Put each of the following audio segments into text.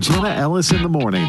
Jenna Ellis in the morning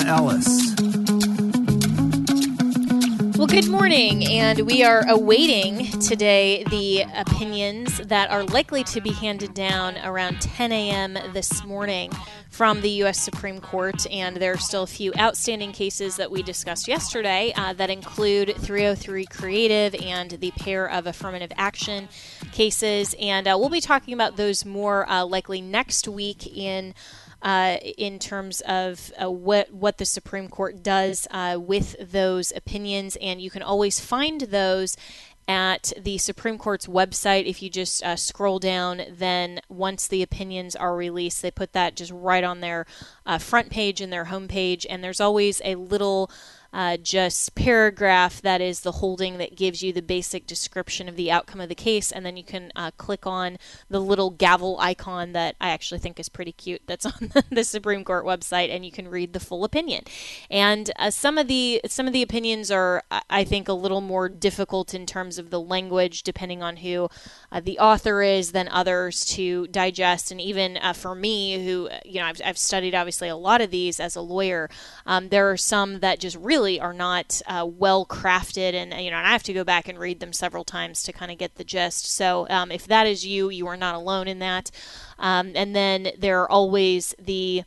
Ellis. Well, good morning, and we are awaiting today the opinions that are likely to be handed down around 10 a.m. this morning from the U.S. Supreme Court. And there are still a few outstanding cases that we discussed yesterday uh, that include 303 Creative and the pair of affirmative action cases. And uh, we'll be talking about those more uh, likely next week in uh, in terms of uh, what what the Supreme Court does uh, with those opinions, and you can always find those at the Supreme Court's website. If you just uh, scroll down, then once the opinions are released, they put that just right on their uh, front page and their homepage, and there's always a little uh, just paragraph that is the holding that gives you the basic description of the outcome of the case, and then you can uh, click on the little gavel icon that I actually think is pretty cute. That's on the Supreme Court website, and you can read the full opinion. And uh, some of the some of the opinions are, I think, a little more difficult in terms of the language, depending on who uh, the author is, than others to digest. And even uh, for me, who you know, I've, I've studied obviously a lot of these as a lawyer, um, there are some that just really really are not uh, well crafted, and you know, and I have to go back and read them several times to kind of get the gist. So um, if that is you, you are not alone in that. Um, and then there are always the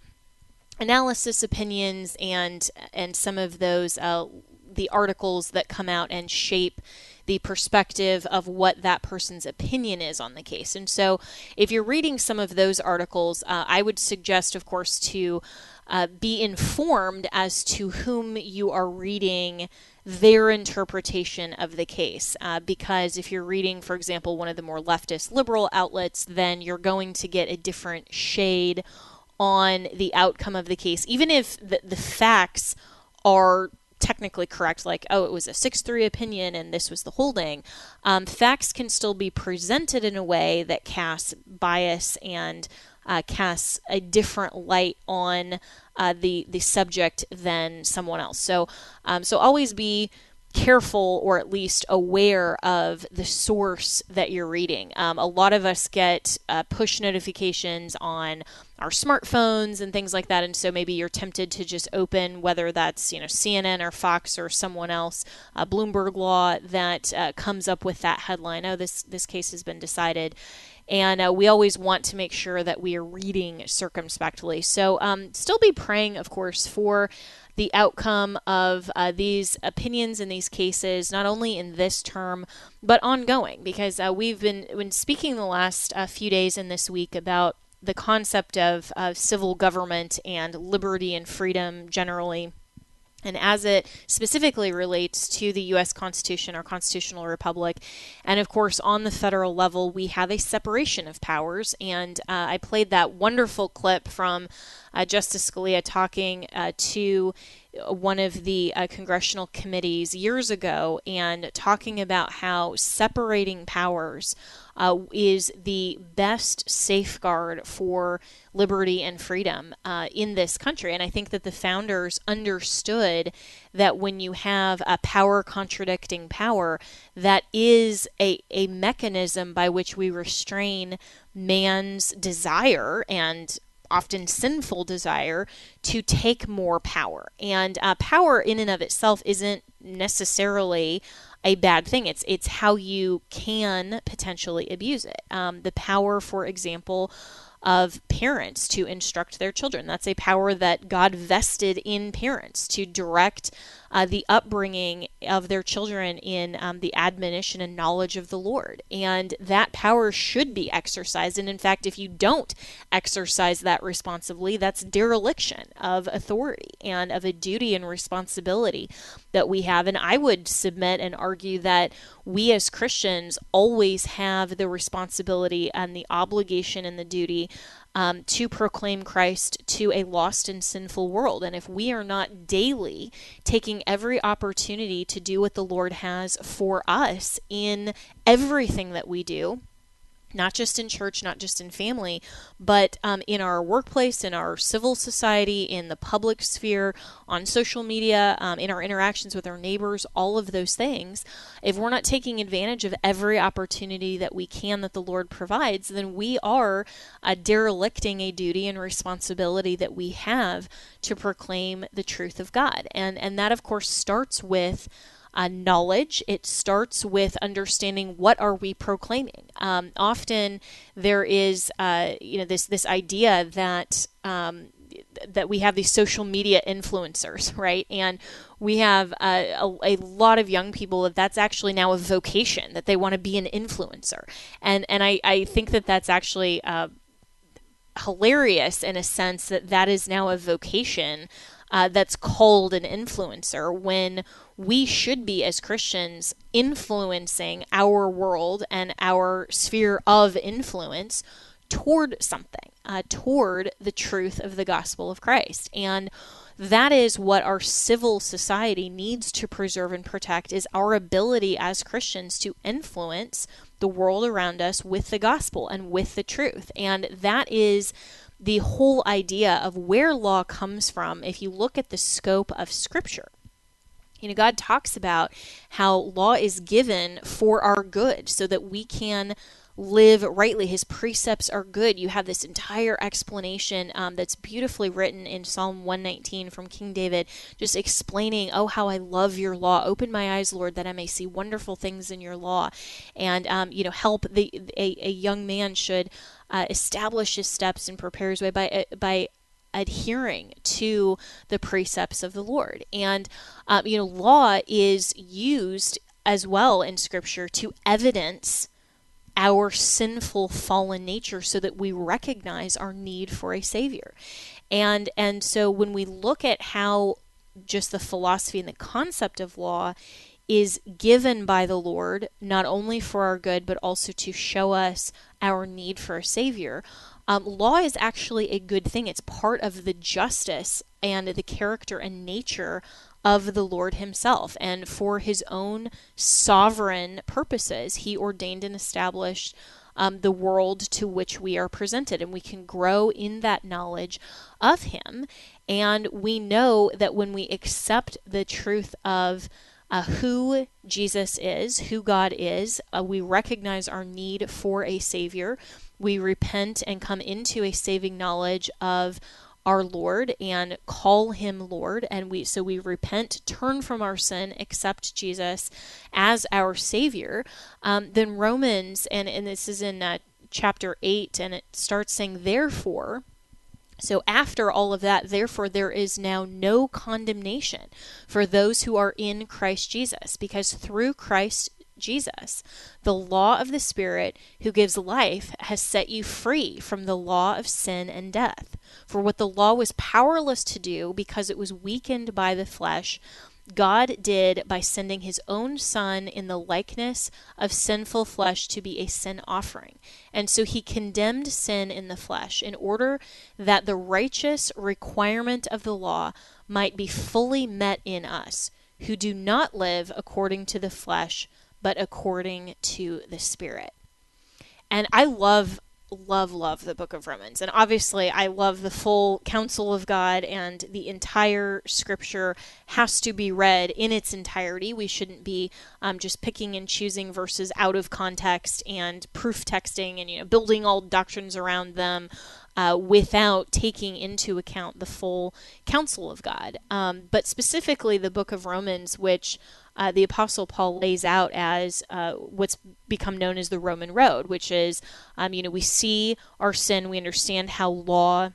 analysis opinions and and some of those uh, the articles that come out and shape the perspective of what that person's opinion is on the case. And so, if you're reading some of those articles, uh, I would suggest, of course, to uh, be informed as to whom you are reading their interpretation of the case. Uh, because if you're reading, for example, one of the more leftist liberal outlets, then you're going to get a different shade on the outcome of the case, even if the, the facts are technically correct, like, oh, it was a 6 3 opinion and this was the holding, um, facts can still be presented in a way that casts bias and uh, casts a different light on uh, the the subject than someone else. So um, so always be careful or at least aware of the source that you're reading. Um, a lot of us get uh, push notifications on our smartphones and things like that, and so maybe you're tempted to just open whether that's you know CNN or Fox or someone else, uh, Bloomberg Law that uh, comes up with that headline. Oh, this this case has been decided, and uh, we always want to make sure that we are reading circumspectly. So, um, still be praying, of course, for the outcome of uh, these opinions in these cases, not only in this term, but ongoing, because uh, we've been, speaking the last uh, few days in this week about the concept of, of civil government and liberty and freedom generally and as it specifically relates to the U.S. Constitution, our constitutional republic. And of course, on the federal level, we have a separation of powers. And uh, I played that wonderful clip from uh, Justice Scalia talking uh, to one of the uh, congressional committees years ago and talking about how separating powers uh, is the best safeguard for liberty and freedom uh, in this country. And I think that the founders understood that when you have a power contradicting power, that is a, a mechanism by which we restrain man's desire and often sinful desire to take more power. And uh, power, in and of itself, isn't necessarily a bad thing. It's it's how you can potentially abuse it. Um, the power, for example, of parents to instruct their children. That's a power that God vested in parents to direct uh, the upbringing of their children in um, the admonition and knowledge of the Lord. And that power should be exercised. And in fact, if you don't exercise that responsibly, that's dereliction of authority and of a duty and responsibility that we have. And I would submit and argue that we as Christians always have the responsibility and the obligation and the duty um, to proclaim Christ to a lost and sinful world. And if we are not daily taking every opportunity to do what the Lord has for us in everything that we do, not just in church, not just in family, but um, in our workplace, in our civil society, in the public sphere, on social media, um, in our interactions with our neighbors, all of those things. If we're not taking advantage of every opportunity that we can that the Lord provides, then we are uh, derelicting a duty and responsibility that we have to proclaim the truth of God. And, and that, of course, starts with uh, knowledge. It starts with understanding what are we proclaiming. Um, often there is, uh, you know, this this idea that um, that we have these social media influencers, right? And we have a, a, a, lot of young people that that's actually now a vocation that they want to be an influencer, and and I, I think that that's actually uh, hilarious in a sense that that is now a vocation uh, that's called an influencer when we should be, as Christians, influencing our world and our sphere of influence toward something, uh, toward the truth of the gospel of Christ. And that is what our civil society needs to preserve and protect is our ability as Christians to influence the world around us with the gospel and with the truth. And that is the whole idea of where law comes from if you look at the scope of Scripture. You know, God talks about how law is given for our good so that we can live rightly. His precepts are good. You have this entire explanation um, that's beautifully written in Psalm 119 from King David, just explaining, Oh, how I love your law. Open my eyes, Lord, that I may see wonderful things in your law. And, um, you know, help the a, a young man should uh, establish his steps and prepare his way by, uh, by adhering to the precepts of the Lord. And, um, you know, law is used as well in Scripture to evidence our sinful fallen nature so that we recognize our need for a savior and and so when we look at how just the philosophy and the concept of law is given by the Lord not only for our good but also to show us our need for a savior um, law is actually a good thing it's part of the justice and the character and nature of the Lord Himself. And for His own sovereign purposes, He ordained and established um, the world to which we are presented. And we can grow in that knowledge of Him. And we know that when we accept the truth of uh, who Jesus is, who God is, uh, we recognize our need for a Savior. We repent and come into a saving knowledge of our Lord and call him Lord and we so we repent, turn from our sin, accept Jesus as our Savior, um, then Romans and and this is in uh, chapter eight and it starts saying therefore. So, after all of that, therefore, there is now no condemnation for those who are in Christ Jesus, because through Christ Jesus. The law of the Spirit who gives life has set you free from the law of sin and death. For what the law was powerless to do because it was weakened by the flesh, God did by sending his own Son in the likeness of sinful flesh to be a sin offering. And so he condemned sin in the flesh in order that the righteous requirement of the law might be fully met in us, who do not live according to the flesh but according to the Spirit. And I love, love, love the book of Romans. And obviously, I love the full counsel of God, and the entire scripture has to be read in its entirety. We shouldn't be um, just picking and choosing verses out of context and proof texting and you know building all doctrines around them. Uh, without taking into account the full counsel of God. Um, but specifically, the book of Romans, which uh, the Apostle Paul lays out as uh, what's become known as the Roman road, which is, um, you know, we see our sin, we understand how law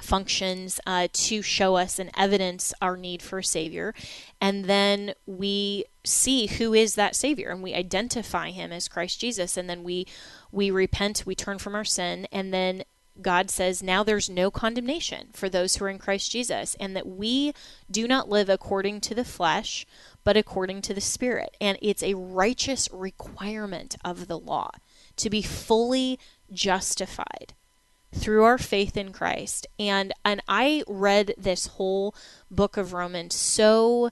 functions uh, to show us and evidence our need for a Savior. And then we see who is that Savior and we identify him as Christ Jesus. And then we, we repent, we turn from our sin, and then God says, now there's no condemnation for those who are in Christ Jesus, and that we do not live according to the flesh, but according to the Spirit. And it's a righteous requirement of the law to be fully justified through our faith in Christ. And and I read this whole book of Romans so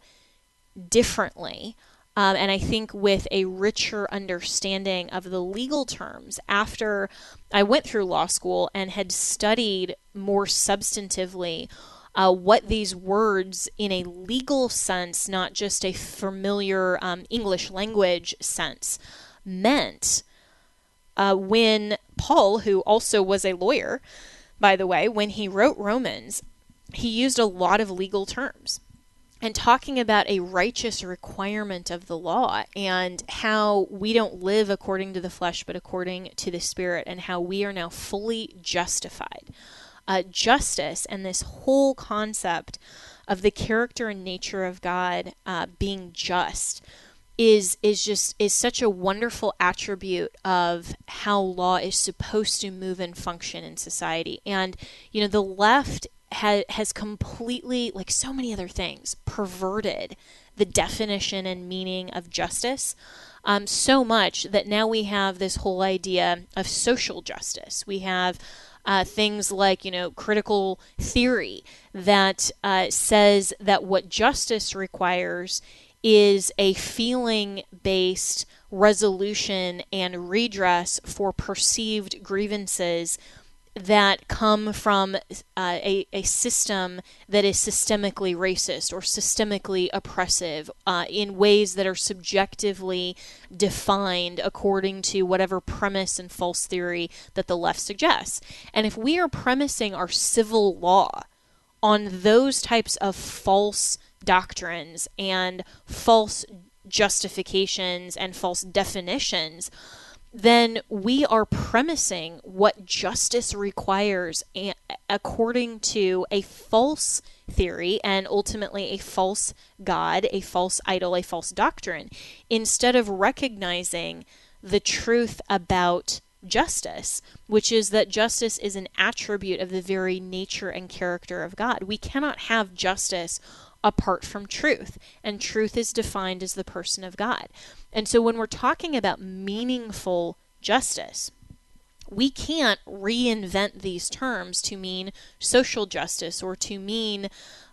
differently. Um, and I think with a richer understanding of the legal terms after I went through law school and had studied more substantively uh, what these words in a legal sense, not just a familiar um, English language sense, meant. Uh, when Paul, who also was a lawyer, by the way, when he wrote Romans, he used a lot of legal terms and talking about a righteous requirement of the law and how we don't live according to the flesh but according to the spirit and how we are now fully justified. Uh, justice and this whole concept of the character and nature of God uh, being just is is just is such a wonderful attribute of how law is supposed to move and function in society. And you know, the left ha- has completely, like so many other things, perverted the definition and meaning of justice. Um, so much that now we have this whole idea of social justice. We have uh, things like, you know, critical theory that uh, says that what justice requires is a feeling based resolution and redress for perceived grievances that come from uh, a, a system that is systemically racist or systemically oppressive uh, in ways that are subjectively defined according to whatever premise and false theory that the left suggests. And if we are premising our civil law on those types of false doctrines and false justifications and false definitions, then we are premising what justice requires according to a false theory and ultimately a false God, a false idol, a false doctrine, instead of recognizing the truth about justice, which is that justice is an attribute of the very nature and character of God. We cannot have justice apart from truth, and truth is defined as the person of God. And so when we're talking about meaningful justice, we can't reinvent these terms to mean social justice or to mean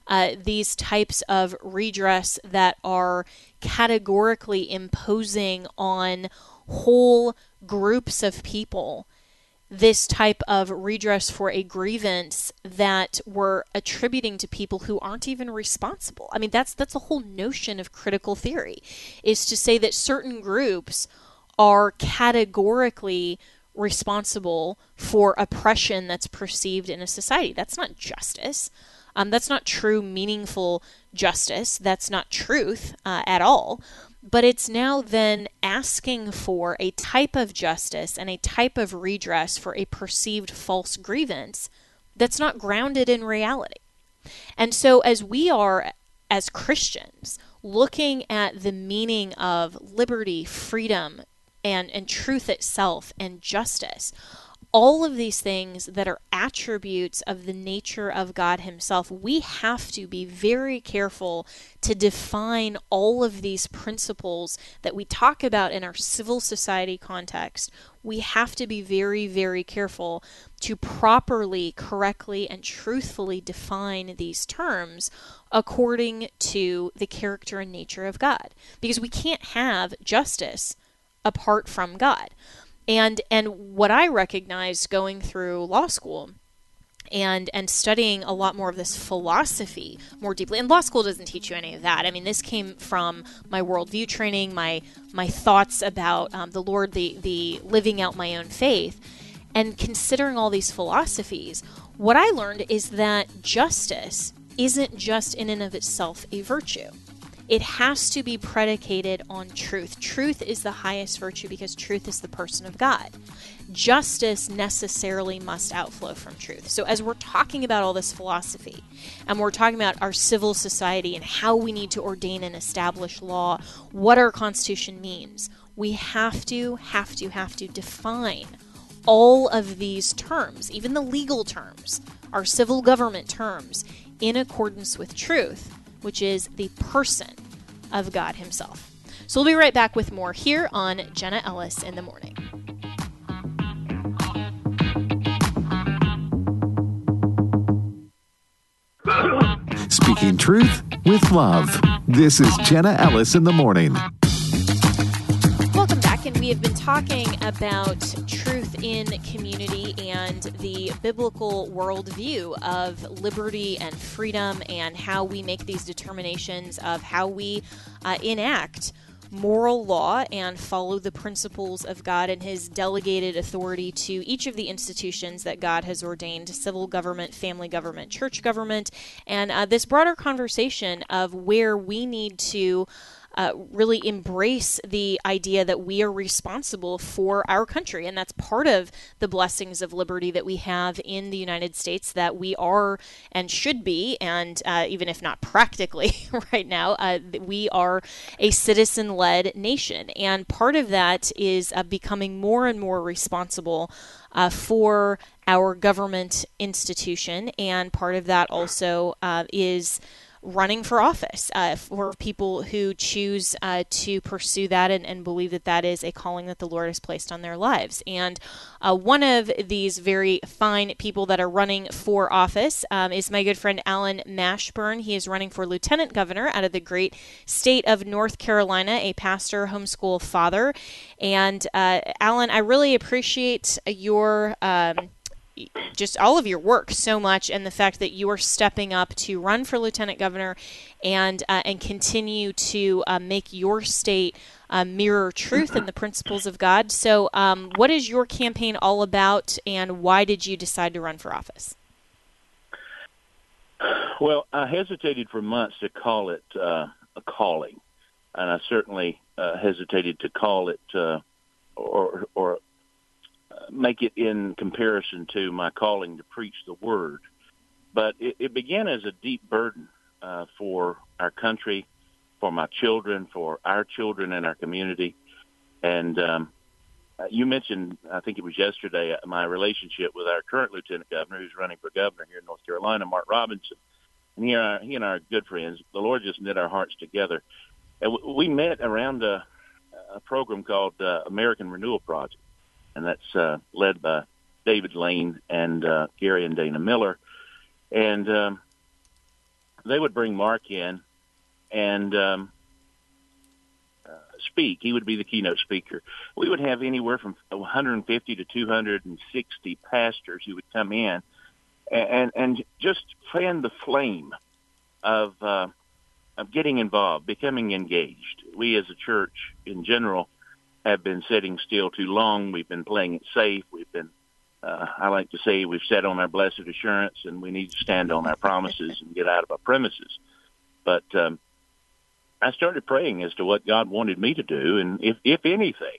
uh, these types of redress that are categorically imposing on whole groups of people this type of redress for a grievance that we're attributing to people who aren't even responsible. I mean that's that's the whole notion of critical theory is to say that certain groups are categorically responsible for oppression that's perceived in a society. That's not justice. Um, that's not true, meaningful justice. That's not truth uh, at all but it's now then asking for a type of justice and a type of redress for a perceived false grievance that's not grounded in reality. And so, as we are, as Christians, looking at the meaning of liberty, freedom, and, and truth itself and justice, all of these things that are attributes of the nature of God Himself, we have to be very careful to define all of these principles that we talk about in our civil society context. We have to be very, very careful to properly, correctly, and truthfully define these terms according to the character and nature of God. Because we can't have justice apart from God. And and what I recognized going through law school and and studying a lot more of this philosophy more deeply. And law school doesn't teach you any of that. I mean, this came from my worldview training, my my thoughts about um, the Lord, the the living out my own faith, and considering all these philosophies. What I learned is that justice isn't just in and of itself a virtue it has to be predicated on truth. Truth is the highest virtue because truth is the person of God. Justice necessarily must outflow from truth. So, as we're talking about all this philosophy and we're talking about our civil society and how we need to ordain and establish law, what our Constitution means, we have to, have to, have to define all of these terms, even the legal terms, our civil government terms, in accordance with truth which is the person of God Himself. So we'll be right back with more here on Jenna Ellis in the morning. Speaking truth with love. This is Jenna Ellis in the morning. Welcome back, and we have been talking about truth in community and the biblical worldview of liberty and freedom, and how we make these determinations of how we uh, enact moral law and follow the principles of God and His delegated authority to each of the institutions that God has ordained civil government, family government, church government, and uh, this broader conversation of where we need to uh, really embrace the idea that we are responsible for our country. And that's part of the blessings of liberty that we have in the United States that we are and should be, and uh, even if not practically right now, uh, we are a citizen led nation. And part of that is uh, becoming more and more responsible. Uh, for our government institution, and part of that also uh, is running for office uh, for people who choose uh, to pursue that and, and, believe that that is a calling that the Lord has placed on their lives. And uh, one of these very fine people that are running for office um, is my good friend Allen Mashburn. He is running for lieutenant governor out of the great state of North Carolina, a pastor, homeschool father. And uh, Allen, I really appreciate your. Um, just all of your work so much and the fact that you are stepping up to run for lieutenant governor and uh, and continue to uh, make your state uh, mirror truth and the principles of God. So, um, what is your campaign all about, and why did you decide to run for office? Well, I hesitated for months to call it uh, a calling, and I certainly uh, hesitated to call it uh, or or make it in comparison to my calling to preach the word. But it, it began as a deep burden uh, for our country, for my children, for our children in our community. And um, uh, you mentioned, I think it was yesterday, uh, my relationship with our current lieutenant governor, who's running for governor here in North Carolina, Mark Robinson. And he and, I, he and I are good friends. The Lord just knit our hearts together. And we met around a, a program called uh, American Renewal Project and that's uh, led by David Lane and uh, Gary and Dana Miller. And um, they would bring Mark in and um, uh, speak. He would be the keynote speaker. We would have anywhere from 150 to 260 pastors who would come in and and just fan the flame of uh, of getting involved, becoming engaged. We as a church in general have been sitting still too long. We've been playing it safe. We've been, uh, I like to say, we've sat on our blessed assurance, and we need to stand on our promises and get out of our premises. But um, I started praying as to what God wanted me to do, and if if anything,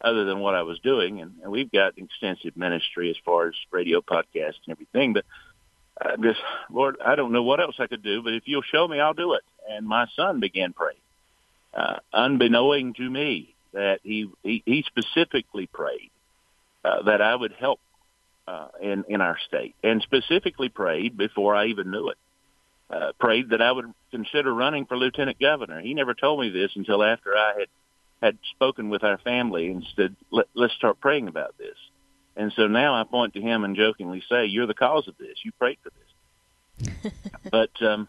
other than what I was doing, and, and we've got extensive ministry as far as radio, podcast, and everything. But I just, Lord, I don't know what else I could do, but if you'll show me, I'll do it. And my son began praying, uh, unbeknowing to me that he he, he specifically prayed uh, that I would help uh, in in our state, and specifically prayed before I even knew it. Uh, prayed that I would consider running for lieutenant governor. He never told me this until after I had had spoken with our family and said, Let, "Let's start praying about this." And so now I point to him and jokingly say, "You're the cause of this. You prayed for this." but um,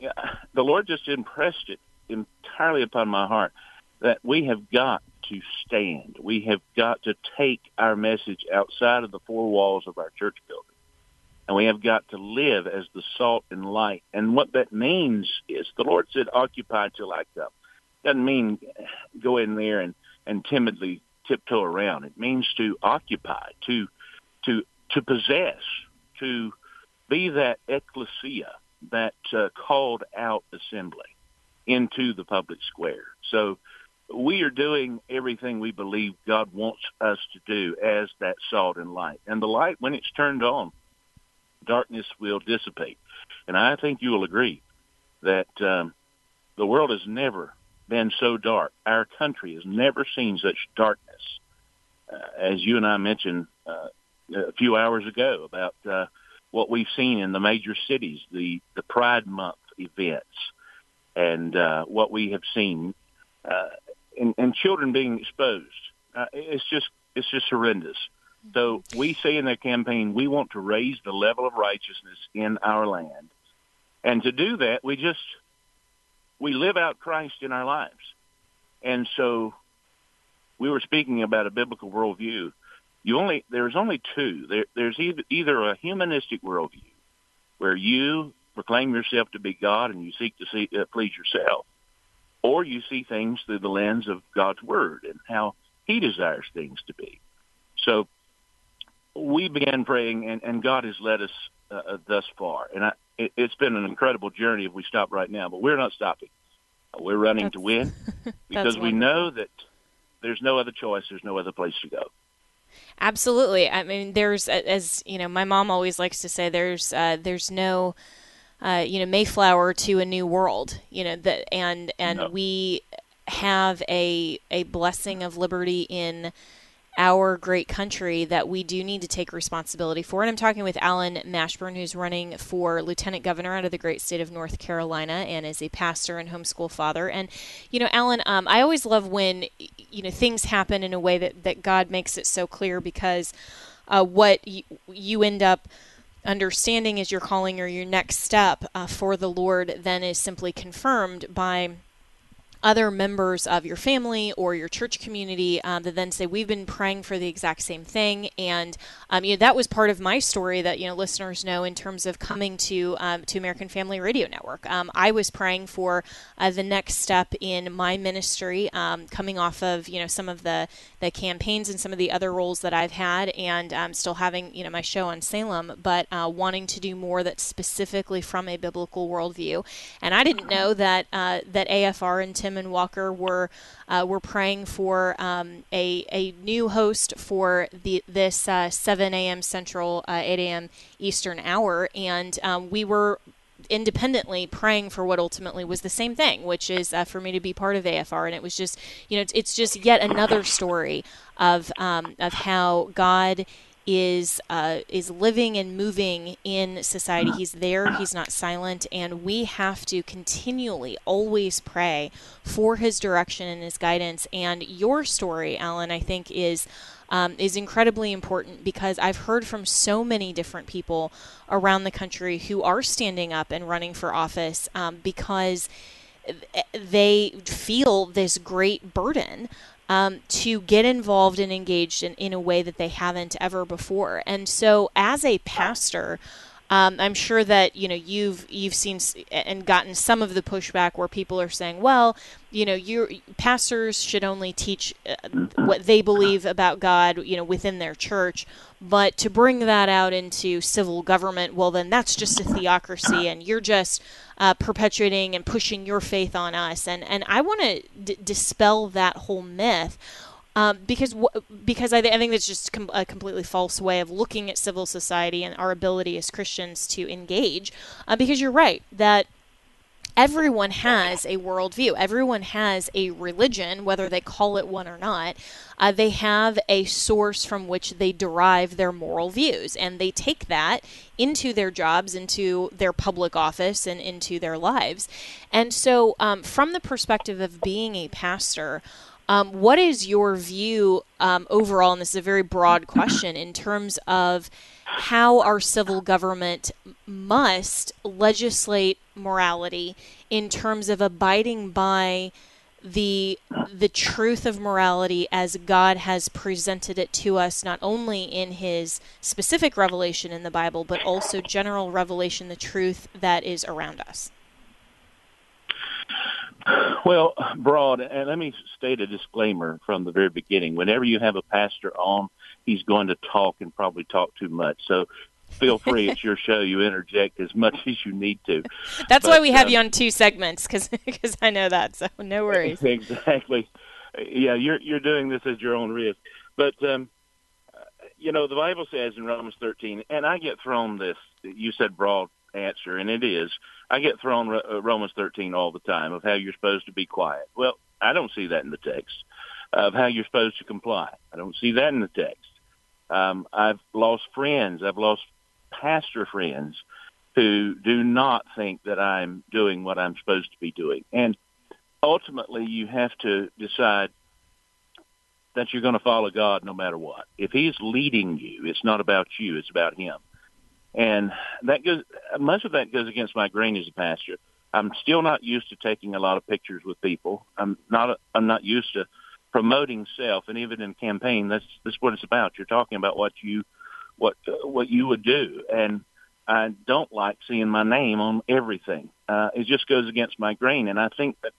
yeah, the Lord just impressed it entirely upon my heart that we have got to stand. We have got to take our message outside of the four walls of our church building. And we have got to live as the salt and light. And what that means is the Lord said, occupy till I come. It doesn't mean go in there and, and timidly tiptoe around. It means to occupy, to, to, to possess, to be that ecclesia, that uh, called out assembly into the public square. So we are doing everything we believe God wants us to do as that salt and light. And the light, when it's turned on, darkness will dissipate. And I think you will agree that um, the world has never been so dark. Our country has never seen such darkness. Uh, as you and I mentioned uh, a few hours ago about uh, what we've seen in the major cities, the, the Pride Month events, and uh, what we have seen uh, and, and children being exposed. Uh, it's just it's just horrendous. So we say in that campaign we want to raise the level of righteousness in our land And to do that, we just we live out Christ in our lives. And so we were speaking about a biblical worldview. You only there's only two. There, there's either, either a humanistic worldview where you proclaim yourself to be God and you seek to see, uh, please yourself, or you see things through the lens of God's Word and how He desires things to be. So we began praying, and, and God has led us uh, uh thus far. And I, it, it's been an incredible journey if we stop right now, but we're not stopping. We're running That's, to win because we know that there's no other choice. There's no other place to go. Absolutely. I mean, there's as you know, my mom always likes to say, there's uh, there's no. Uh, you know Mayflower to a new world. You know that, and and no. we have a a blessing of liberty in our great country that we do need to take responsibility for. And I'm talking with Allen Mashburn, who's running for lieutenant governor out of the great state of North Carolina and is a pastor and homeschool father. And, you know, Allen, um, I always love when, you know, things happen in a way that, that God makes it so clear because uh, what y- you end up understanding as your calling or your next step uh, for the Lord then is simply confirmed by other members of your family or your church community um, that then say we've been praying for the exact same thing. And um, you know that was part of my story that you know listeners know in terms of coming to um, to American Family Radio Network. Um, I was praying for uh, the next step in my ministry um, coming off of you know some of the the campaigns and some of the other roles that I've had and um, still having you know my show on Salem but uh, wanting to do more that's specifically from a biblical worldview. And I didn't know that uh, that AFR and Tim and Walker were uh, were praying for um, a a new host for the this uh, 7 a.m. Central, uh, 8 a.m. Eastern hour, and um, we were independently praying for what ultimately was the same thing, which is uh, for me to be part of AFR. And it was just, you know, it's, it's just yet another story of um, of how God is uh, is living and moving in society. He's there. He's not silent, and we have to continually, always pray for His direction and His guidance. And your story, Allen, I think is. Um, is incredibly important because I've heard from so many different people around the country who are standing up and running for office um, because they feel this great burden um, to get involved and engaged in, in a way that they haven't ever before. And so, as a pastor, um, I'm sure that you know you've you've seen and gotten some of the pushback where people are saying, well, you know, your pastors should only teach uh, what they believe about God, you know, within their church. But to bring that out into civil government, well, then that's just a theocracy, and you're just uh, perpetuating and pushing your faith on us. And and I want to d- dispel that whole myth. Um, because because I, th- I, think that's just com- a completely false way of looking at civil society and our ability as Christians to engage. Uh, because you're right that everyone has a worldview. Everyone has a religion, whether they call it one or not. Uh, they have a source from which they derive their moral views, and they take that into their jobs, into their public office, and into their lives. And so, um, from the perspective of being a pastor, um, what is your view um, overall? And this is a very broad question in terms of how our civil government must legislate morality in terms of abiding by the the truth of morality as God has presented it to us not only in his specific revelation in the Bible but also general revelation the truth that is around us. Well, broad, and let me state a disclaimer from the very beginning. Whenever you have a pastor on, he's going to talk and probably talk too much. So feel free. it's your show. You interject as much as you need to. That's but, why we have um, you on two segments, because I know that. So no worries. Exactly. Yeah, you're you're doing this at your own risk. But um, you know, the Bible says in Romans 13, and I get thrown this. You said broad answer, and it is. I get thrown uh, Romans 13 all the time of how you're supposed to be quiet. Well, I don't see that in the text of how you're supposed to comply. I don't see that in the text. Um, I've lost friends. I've lost pastor friends who do not think that I'm doing what I'm supposed to be doing. And ultimately, you have to decide that you're going to follow God no matter what. If He's leading you, it's not about you; it's about Him. And that goes much of that goes against my grain as a pastor. I'm still not used to taking a lot of pictures with people. I'm not I'm not used to promoting self, and even in campaign, that's that's what it's about. You're talking about what you what what you would do, and I don't like seeing my name on everything. Uh, it just goes against my grain, and I think that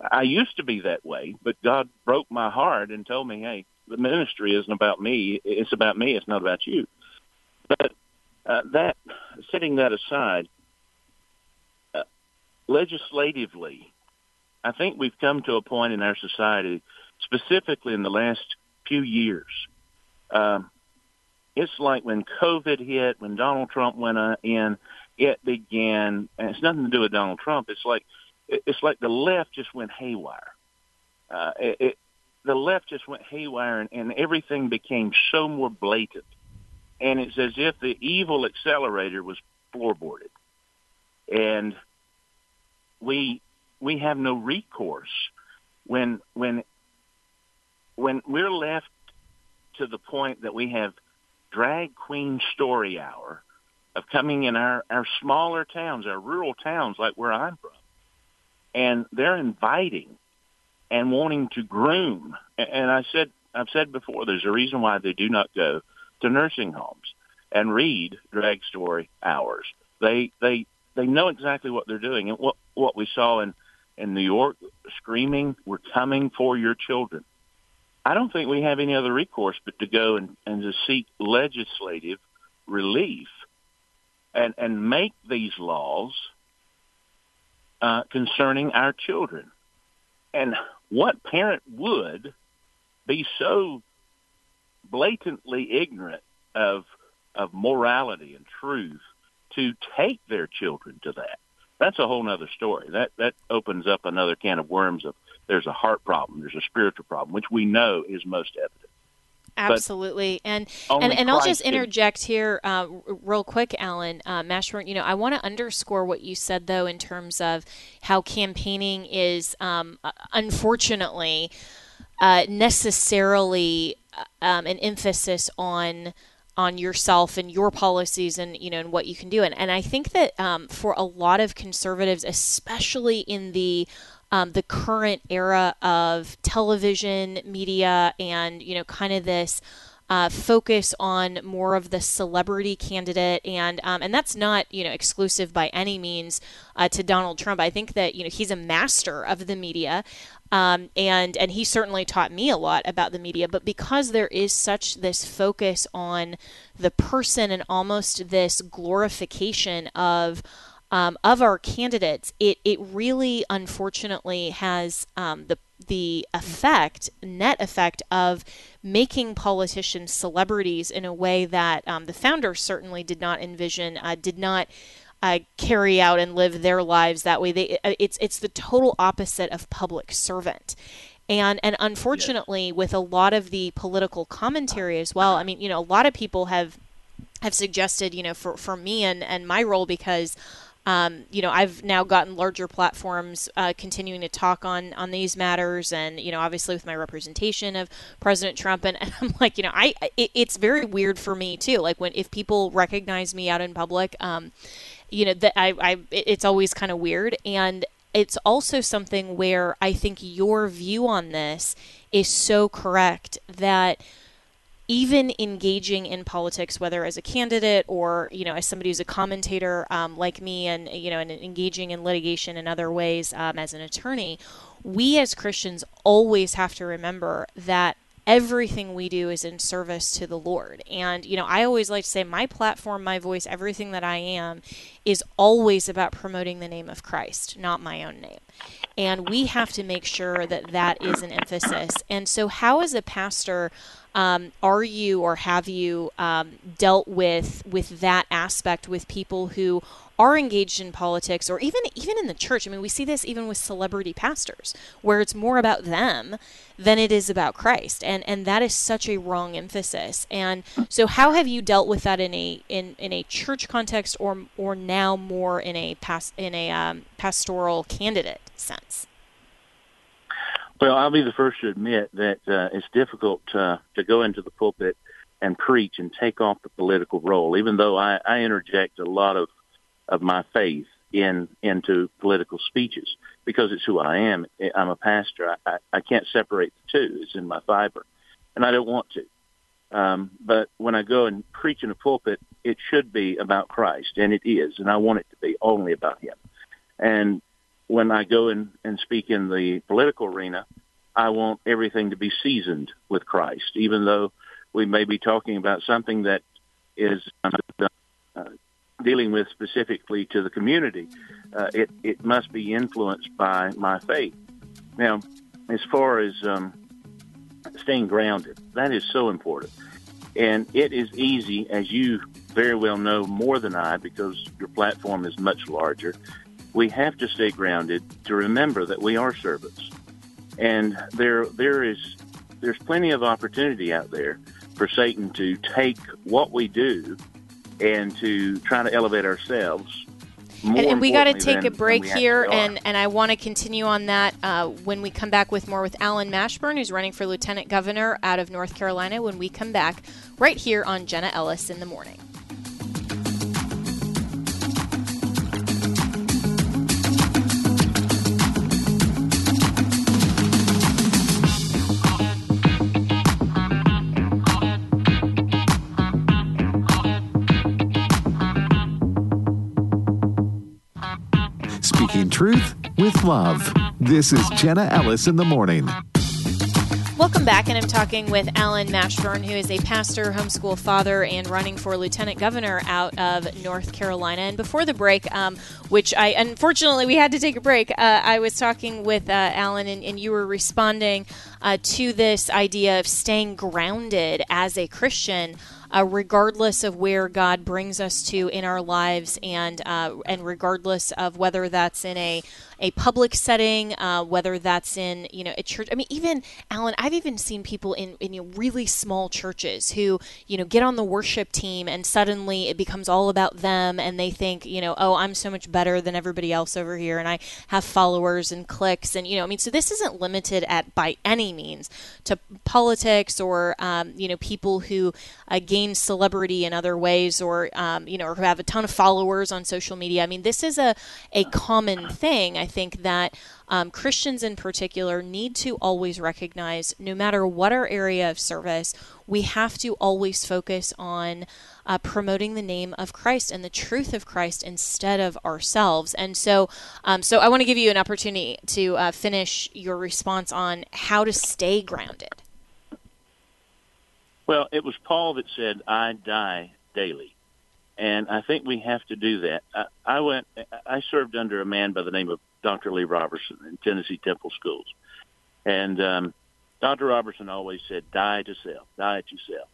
I used to be that way, but God broke my heart and told me, "Hey, the ministry isn't about me. It's about me. It's not about you." But uh, that setting that aside, uh, legislatively, I think we've come to a point in our society, specifically in the last few years. Um, it's like when COVID hit, when Donald Trump went in, it began, and it's nothing to do with Donald Trump. It's like it's like the left just went haywire. Uh, it, it, the left just went haywire, and, and everything became so more blatant. And it's as if the evil accelerator was floorboarded, and we we have no recourse when when when we're left to the point that we have drag queen story hour of coming in our, our smaller towns, our rural towns like where I'm from. And they're inviting and wanting to groom. And I said, I've said before, there's a reason why they do not go to nursing homes and read drag story hours. They, they, they know exactly what they're doing. And what, what we saw in, in New York, screaming, we're coming for your children. I don't think we have any other recourse but to go and, and to seek legislative relief and, and make these laws uh, concerning our children. And what parent would be so blatantly ignorant of of morality and truth to take their children to that? That's a whole other story. That that opens up another can of worms of there's a heart problem, there's a spiritual problem, which we know is most evident. Absolutely, and and, and I'll just interject here uh, real quick, Allen uh, Mashburn. You know, I want to underscore what you said though in terms of how campaigning is, um, uh, unfortunately, uh, necessarily uh, um, an emphasis on on yourself and your policies and you know and what you can do and, and i think that um, for a lot of conservatives especially in the um, the current era of television media and you know kind of this uh, focus on more of the celebrity candidate, and um, and that's not you know exclusive by any means uh, to Donald Trump. I think that you know he's a master of the media, um, and and he certainly taught me a lot about the media. But because there is such this focus on the person and almost this glorification of um, of our candidates, it, it really unfortunately has um, the the effect, net effect of making politicians celebrities in a way that um, the founders certainly did not envision, uh, did not uh, carry out and live their lives that way. They, uh, it's it's the total opposite of public servant. And and unfortunately, yes. with a lot of the political commentary as well, I mean, you know, a lot of people have have suggested, you know, for, for me and, and my role because um, you know, I've now gotten larger platforms uh, continuing to talk on on these matters, and you know, obviously with my representation of President Trump, and, and I'm like, you know, I it, it's very weird for me too. Like when if people recognize me out in public, um, you know, that I, I it's always kind of weird, and it's also something where I think your view on this is so correct that even engaging in politics, whether as a candidate or you know as somebody who's a commentator um, like me, and you know, and engaging in litigation in other ways um, as an attorney, we as Christians always have to remember that everything we do is in service to the Lord. And, you know, I always like to say my platform, my voice, everything that I am is always about promoting the name of Christ, not my own name. And we have to make sure that that is an emphasis. And so, how, as a pastor, um, are you or have you um, dealt with with that aspect with people who are engaged in politics or even even in the church? I mean, we see this even with celebrity pastors, where it's more about them than it is about Christ, and and that is such a wrong emphasis. And so, how have you dealt with that in a in, in a church context, or or now more in a past in a um, pastoral candidate sense? Well, I'll be the first to admit that uh, it's difficult uh, to go into the pulpit and preach and take off the political role, even though I, I interject a lot of, of my faith in into political speeches because it's who I am. I'm a pastor. I, I, I can't separate the two. It's in my fiber, and I don't want to. Um, but when I go and preach in a pulpit, it should be about Christ, and it is, and I want it to be only about Him. And when I go and, and speak in the political arena, I want everything to be seasoned with Christ, even though we may be talking about something that is uh, dealing with specifically to the community. Uh, it it must be influenced by my faith. Now, as far as um, staying grounded, that is so important, and it is easy, as you very well know more than I, because your platform is much larger. We have to stay grounded to remember that we are servants, and there there is there's plenty of opportunity out there for Satan to take what we do and to try to elevate ourselves. And, and, we got to take a break here, and, and I want to continue on that uh, when we come back with more with Allen Mashburn, who's running for lieutenant governor out of North Carolina. When we come back, right here on Jenna Ellis in the morning. Love. This is Jenna Ellis in the morning. Welcome back, and I'm talking with Allen Mashburn, who is a pastor, homeschool father, and running for lieutenant governor out of North Carolina. And before the break, um, which I unfortunately we had to take a break, uh, I was talking with uh, Allen, and, and, you were responding uh, to this idea of staying grounded as a Christian uh, regardless of where God brings us to in our lives, and uh, and regardless of whether that's in a a public setting, uh, whether that's in you know a church. I mean, even Allen, I've even seen people in in you know, really small churches who you know get on the worship team and suddenly it becomes all about them, and they think you know, oh, I'm so much better than everybody else over here, and I have followers and clicks, and you know, I mean, so this isn't limited at by any means to politics or um, you know people who uh, gain celebrity in other ways or um, you know or who have a ton of followers on social media. I mean, this is a a common thing. I think that um, Christians in particular need to always recognize no matter what our area of service, we have to always focus on uh, promoting the name of Christ and the truth of Christ instead of ourselves. And so, um, so I want to give you an opportunity to uh, finish your response on how to stay grounded. Well, it was Paul that said, "I die daily." and I think we have to do that. I, I went, I served under a man by the name of Dr. Lee Roberson in Tennessee Temple Schools, and um, Dr. Roberson always said, "Die to self, die to self,"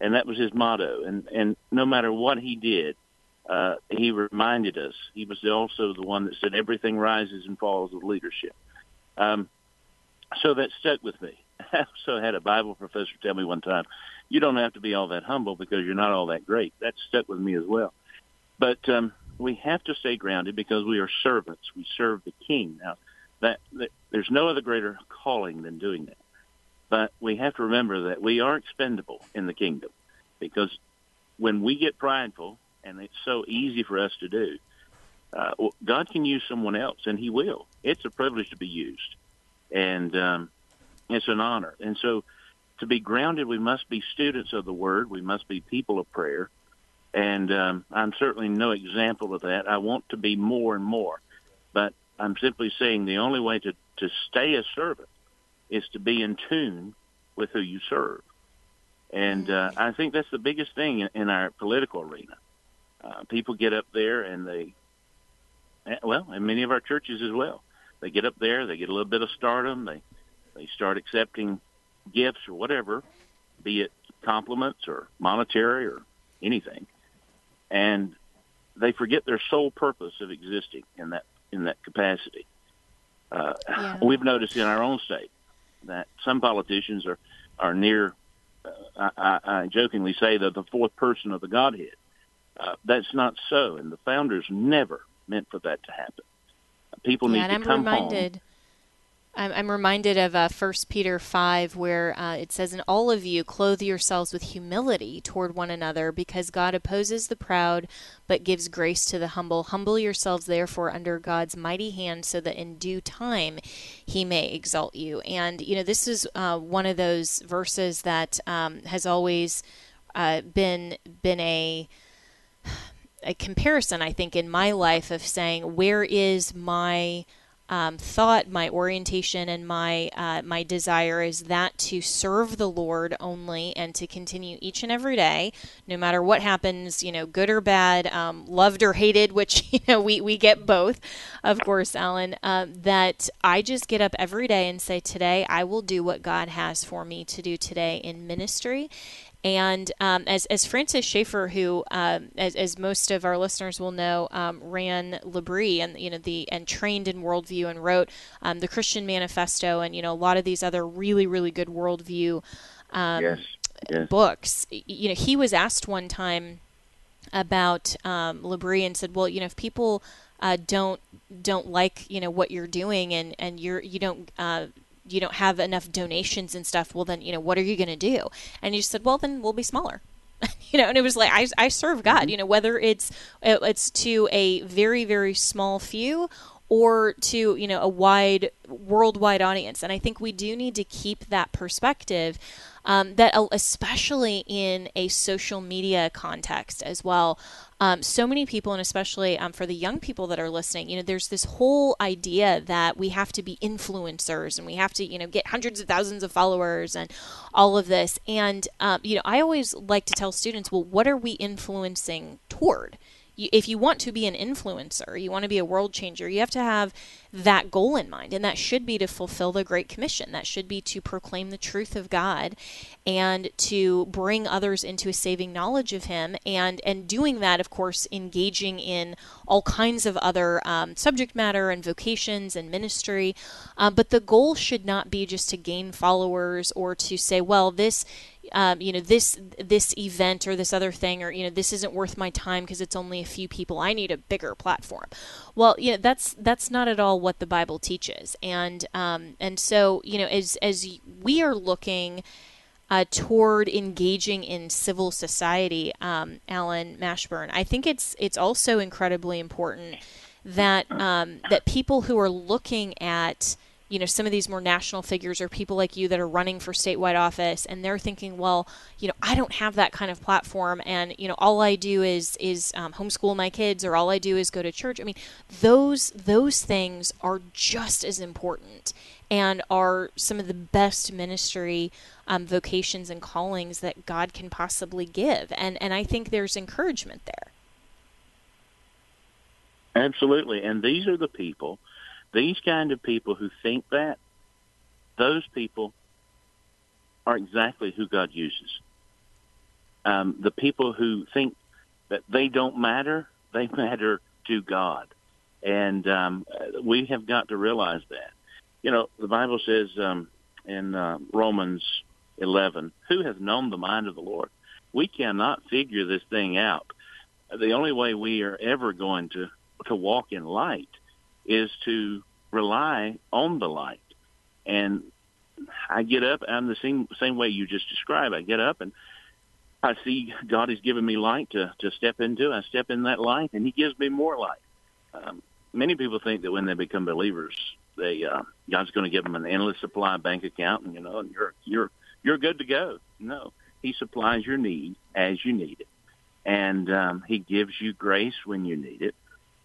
and that was his motto. And and no matter what he did, uh, he reminded us. He was also the one that said, "Everything rises and falls with leadership." Um, so that stuck with me. I also had a Bible professor tell me one time, you don't have to be all that humble because you're not all that great. That stuck with me as well. But um, we have to stay grounded because we are servants. We serve the King. Now, that, that there's no other greater calling than doing that. But we have to remember that we are expendable in the kingdom because when we get prideful, and it's so easy for us to do, uh, God can use someone else, and He will. It's a privilege to be used, and um, it's an honor. And so to be grounded, we must be students of the Word. We must be people of prayer. And um, I'm certainly no example of that. I want to be more and more. But I'm simply saying the only way to, to stay a servant is to be in tune with who you serve. And uh, I think that's the biggest thing in, our political arena. Uh, people get up there and they, eh, well, in many of our churches as well, they get up there, they get a little bit of stardom, they they start accepting gifts or whatever, be it compliments or monetary or anything, and they forget their sole purpose of existing in that in that capacity. Uh, yeah. We've noticed in our own state that some politicians are are near. Uh, I, I jokingly say that the fourth person of the Godhead. Uh, that's not so, and the founders never meant for that to happen. People yeah, need to I'm come reminded. home I'm, I'm reminded of uh, 1 Peter 5, where uh, it says, And all of you clothe yourselves with humility toward one another, because God opposes the proud, but gives grace to the humble. Humble yourselves, therefore, under God's mighty hand, so that in due time he may exalt you. And, you know, this is uh, one of those verses that um, has always uh, been been a a comparison, I think, in my life of saying, where is my um, thought, my orientation, and my uh, my desire is that to serve the Lord only, and to continue each and every day, no matter what happens, you know, good or bad, um, loved or hated, which you know we we get both, of course, Allen. Uh, that I just get up every day and say, today I will do what God has for me to do today in ministry, and um, as, as Francis Schaeffer, who, um, as, as most of our listeners will know, um, ran L'Abri and you know the and trained in worldview and wrote um, the Christian Manifesto and you know a lot of these other really really good worldview um, yes. Yes. books. You know, he was asked one time about um, and said, "Well, you know, if people uh, don't don't like you know what you're doing and and you're you don't uh, you don't have enough donations and stuff, well then, you know, what are you going to do? And you said, well then we'll be smaller. you know, and it was like I, I serve God. Mm-hmm. You know, whether it's it's to a very very small few or to you know a wide worldwide audience, and I think we do need to keep that perspective um, that especially in a social media context as well. Um, so many people, and especially um, for the young people that are listening, you know, there's this whole idea that we have to be influencers and we have to, you know, get hundreds of thousands of followers and all of this. And, um, you know, I always like to tell students, well, what are we influencing toward? If you want to be an influencer, you want to be a world changer, you have to have that goal in mind. And that should be to fulfill the Great Commission. That should be to proclaim the truth of God and to bring others into a saving knowledge of Him. And, and doing that, of course, engaging in all kinds of other um, subject matter and vocations and ministry. Uh, but the goal should not be just to gain followers or to say, well, this um, you know this this event or this other thing or you know this isn't worth my time because it's only a few people. I need a bigger platform. Well you know that's that's not at all what the bible teaches. And um, and so you know as as we are looking uh, toward engaging in civil society um, allen mashburn i think it's it's also incredibly important that um, that people who are looking at you know some of these more national figures or people like you that are running for statewide office and they're thinking well you know i don't have that kind of platform and you know all i do is is um, homeschool my kids or all i do is go to church. I mean those those things are just as important and are some of the best ministry um, vocations and callings that god can possibly give. And and i think there's encouragement there. Absolutely. And these are the people these kind of people who think that, those people are exactly who God uses. Um, the people who think that they don't matter, they matter to God. And um, we have got to realize that. You know, the Bible says um, in uh, Romans 11, who has known the mind of the Lord? We cannot figure this thing out. The only way we are ever going to, to walk in light is to rely on the light. And I get up, I'm the same same way you just described. I get up and I see God has given me light to to step into. I step in that light, and He gives me more light. Um, many people think that when they become believers, they uh, God's going to give them an endless supply bank account, and you know, and you're you're you're good to go. No, He supplies your need as you need it, and um, He gives you grace when you need it.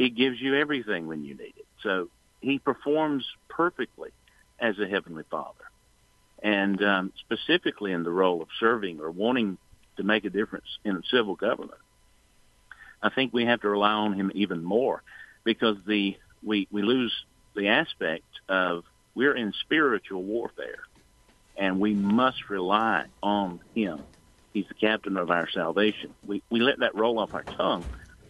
He gives you everything when you need it. So he performs perfectly as a heavenly father, and um, specifically in the role of serving or wanting to make a difference in civil government. I think we have to rely on him even more because the we we lose the aspect of we're in spiritual warfare, and we must rely on him. He's the captain of our salvation. We we let that roll off our tongue,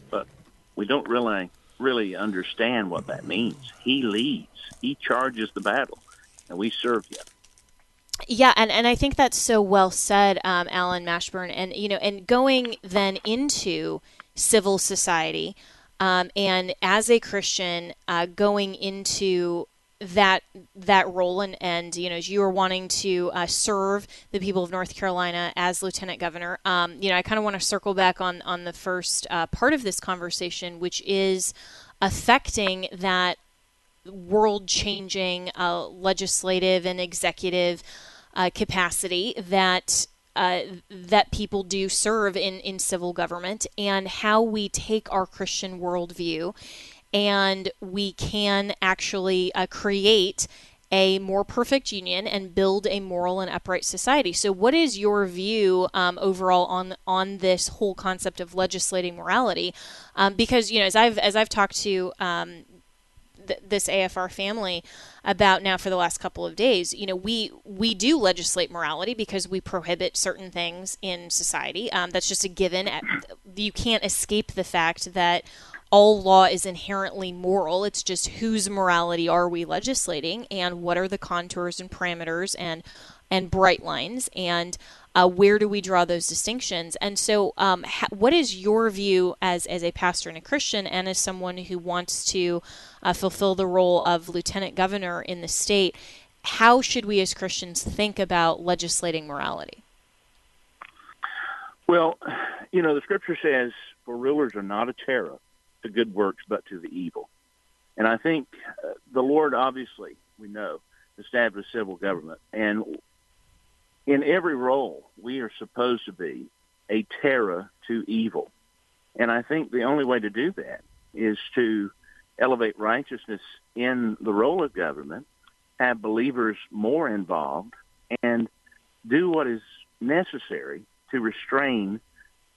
but we don't really really understand what that means. He leads, he charges the battle, and we serve him. Yeah, and, and I think that's so well said, um, Allen Mashburn. And you know, and going then into civil society, um, and as a Christian, uh, going into that that role and and you know as you are wanting to uh, serve the people of North Carolina as lieutenant governor. Um, you know I kind of want to circle back on on the first uh, part of this conversation which is affecting that world changing uh, legislative and executive uh, capacity that uh, that people do serve in, in civil government and how we take our Christian worldview and we can actually uh, create a more perfect union and build a moral and upright society. So, what is your view um, overall on on this whole concept of legislating morality? Um, because you know, as I've as I've talked to um, th- this AFR family about now for the last couple of days, you know, we we do legislate morality because we prohibit certain things in society. Um, that's just a given. You can't escape the fact that all law is inherently moral. It's just whose morality are we legislating, and what are the contours and parameters and and bright lines, and uh, where do we draw those distinctions? And so, um, ha- what is your view as as a pastor and a Christian, and as someone who wants to uh, fulfill the role of lieutenant governor in the state? How should we as Christians think about legislating morality? Well, you know, the scripture says, "For rulers are not a terror." To good works, but to the evil. And I think uh, the Lord, obviously, we know, established civil government. And in every role, we are supposed to be a terror to evil. And I think the only way to do that is to elevate righteousness in the role of government, have believers more involved, and do what is necessary to restrain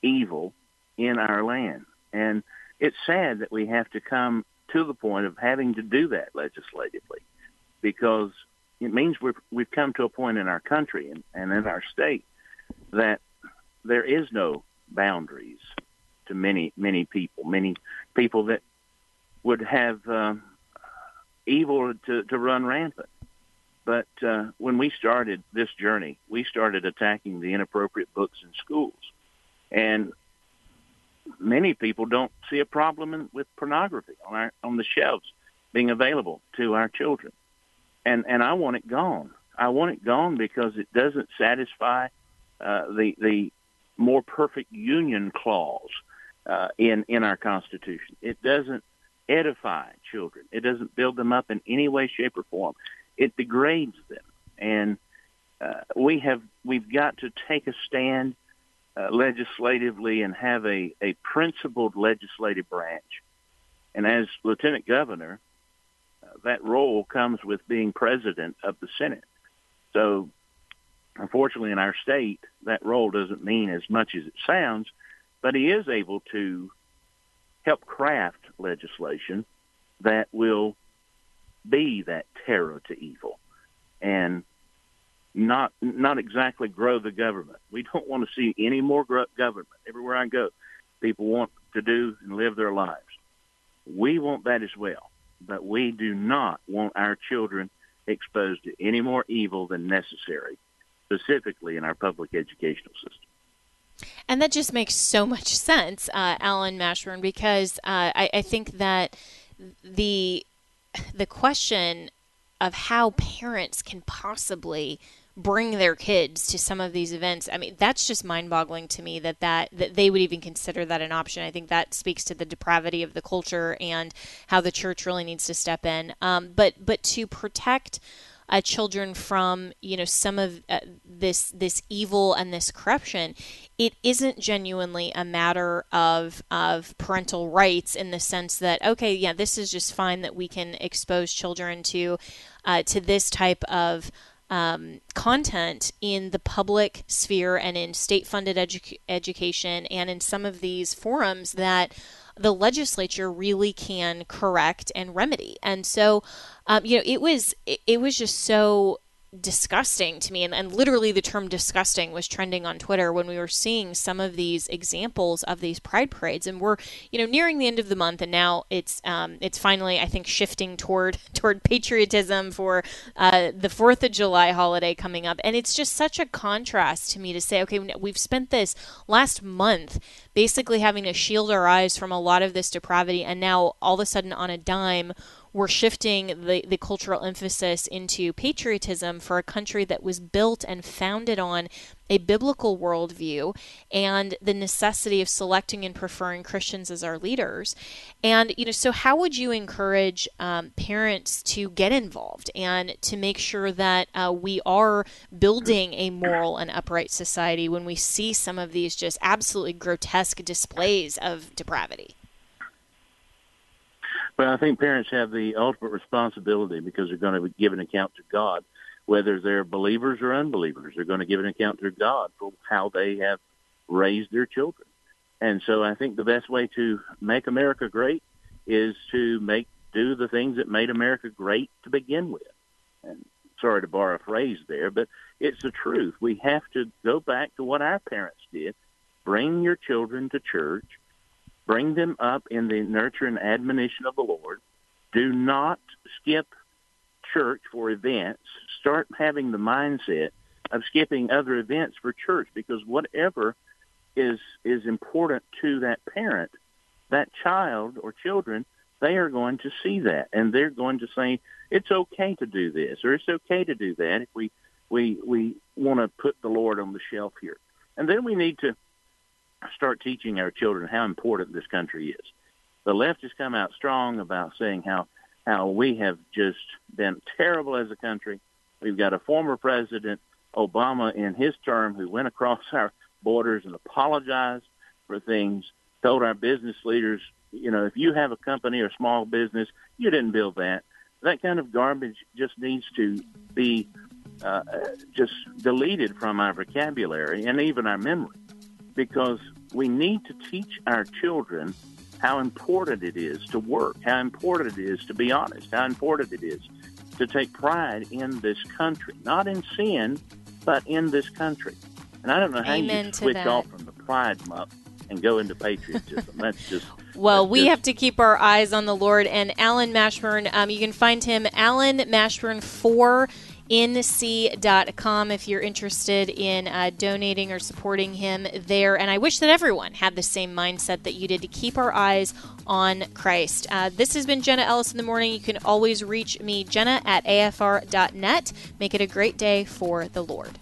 evil in our land. And it's sad that we have to come to the point of having to do that legislatively because it means we've, we've come to a point in our country and, and in our state that there is no boundaries to many, many people, many people that would have uh, evil to, to run rampant. But uh, when we started this journey, we started attacking the inappropriate books in schools. And many people don't see a problem in, with pornography on our on the shelves being available to our children, and and I want it gone. I want it gone because it doesn't satisfy uh, the the more perfect union clause uh, in in our Constitution. It doesn't edify children. It doesn't build them up in any way, shape, or form. It degrades them, and uh, we have we've got to take a stand uh, legislatively and have a, a principled legislative branch. And as lieutenant governor, uh, that role comes with being president of the Senate. So, unfortunately, in our state, that role doesn't mean as much as it sounds, but he is able to help craft legislation that will be that terror to evil. And not not exactly grow the government. We don't want to see any more government. Everywhere I go, people want to do and live their lives. We want that as well, but we do not want our children exposed to any more evil than necessary, specifically in our public educational system. And that just makes so much sense, uh, Allen Mashburn, because uh, I, I think that the the question of how parents can possibly bring their kids to some of these events i mean that's just mind-boggling to me that that that they would even consider that an option. I think that speaks to the depravity of the culture and how the church really needs to step in. Um, but but to protect uh, children from you know some of uh, this this evil and this corruption it isn't genuinely a matter of of parental rights in the sense that okay yeah this is just fine that we can expose children to uh, to this type of um, content in the public sphere and in state funded edu- education and in some of these forums that the legislature really can correct and remedy. And so, um, you know, it was it, it was just so disgusting to me. And, and literally the term disgusting was trending on twitter when we were seeing some of these examples of these pride parades. And we're you know nearing the end of the month and now it's um, it's finally i think shifting toward toward patriotism for uh, the fourth of july holiday coming up. And it's just such a contrast to me to say okay we've spent this last month basically having to shield our eyes from a lot of this depravity. And now all of a sudden on a dime we're shifting the, the cultural emphasis into patriotism for a country that was built and founded on a biblical worldview and the necessity of selecting and preferring Christians as our leaders. And, you know, so how would you encourage um, parents to get involved and to make sure that uh, we are building a moral and upright society when we see some of these just absolutely grotesque displays of depravity? Well, I think parents have the ultimate responsibility because they're going to give an account to God whether they're believers or unbelievers. They're going to give an account to God for how they have raised their children. And so I think the best way to make America great is to make do the things that made America great to begin with. And sorry to borrow a phrase there, but it's the truth. We have to go back to what our parents did. Bring your children to church. Bring them up in the nurture and admonition of the Lord. Do not skip church for events start having the mindset of skipping other events for church because whatever is is important to that parent, that child or children, they are going to see that and they're going to say it's okay to do this or it's okay to do that if we we we want to put the Lord on the shelf here. And then we need to start teaching our children how important this country is. The left has come out strong about saying how how we have just been terrible as a country We've got a former president, Obama, in his term, who went across our borders and apologized for things, told our business leaders, you know, if you have a company or small business, you didn't build that. That kind of garbage just needs to be uh, just deleted from our vocabulary and even our memory because we need to teach our children how important it is to work, how important it is to be honest, how important it is to take pride in this country, not in sin, but in this country. And I don't know how Amen you switch that. off from the pride muck and go into patriotism. that's just well, that's we just, have to keep our eyes on the Lord. And Allen Mashburn, um, you can find him Allen Mashburn four nc.com if you're interested in uh, donating or supporting him there. And I wish that everyone had the same mindset that you did to keep our eyes on Christ. Uh, this has been Jenna Ellis in the morning. You can always reach me, Jenna at afr.net. Make it a great day for the Lord.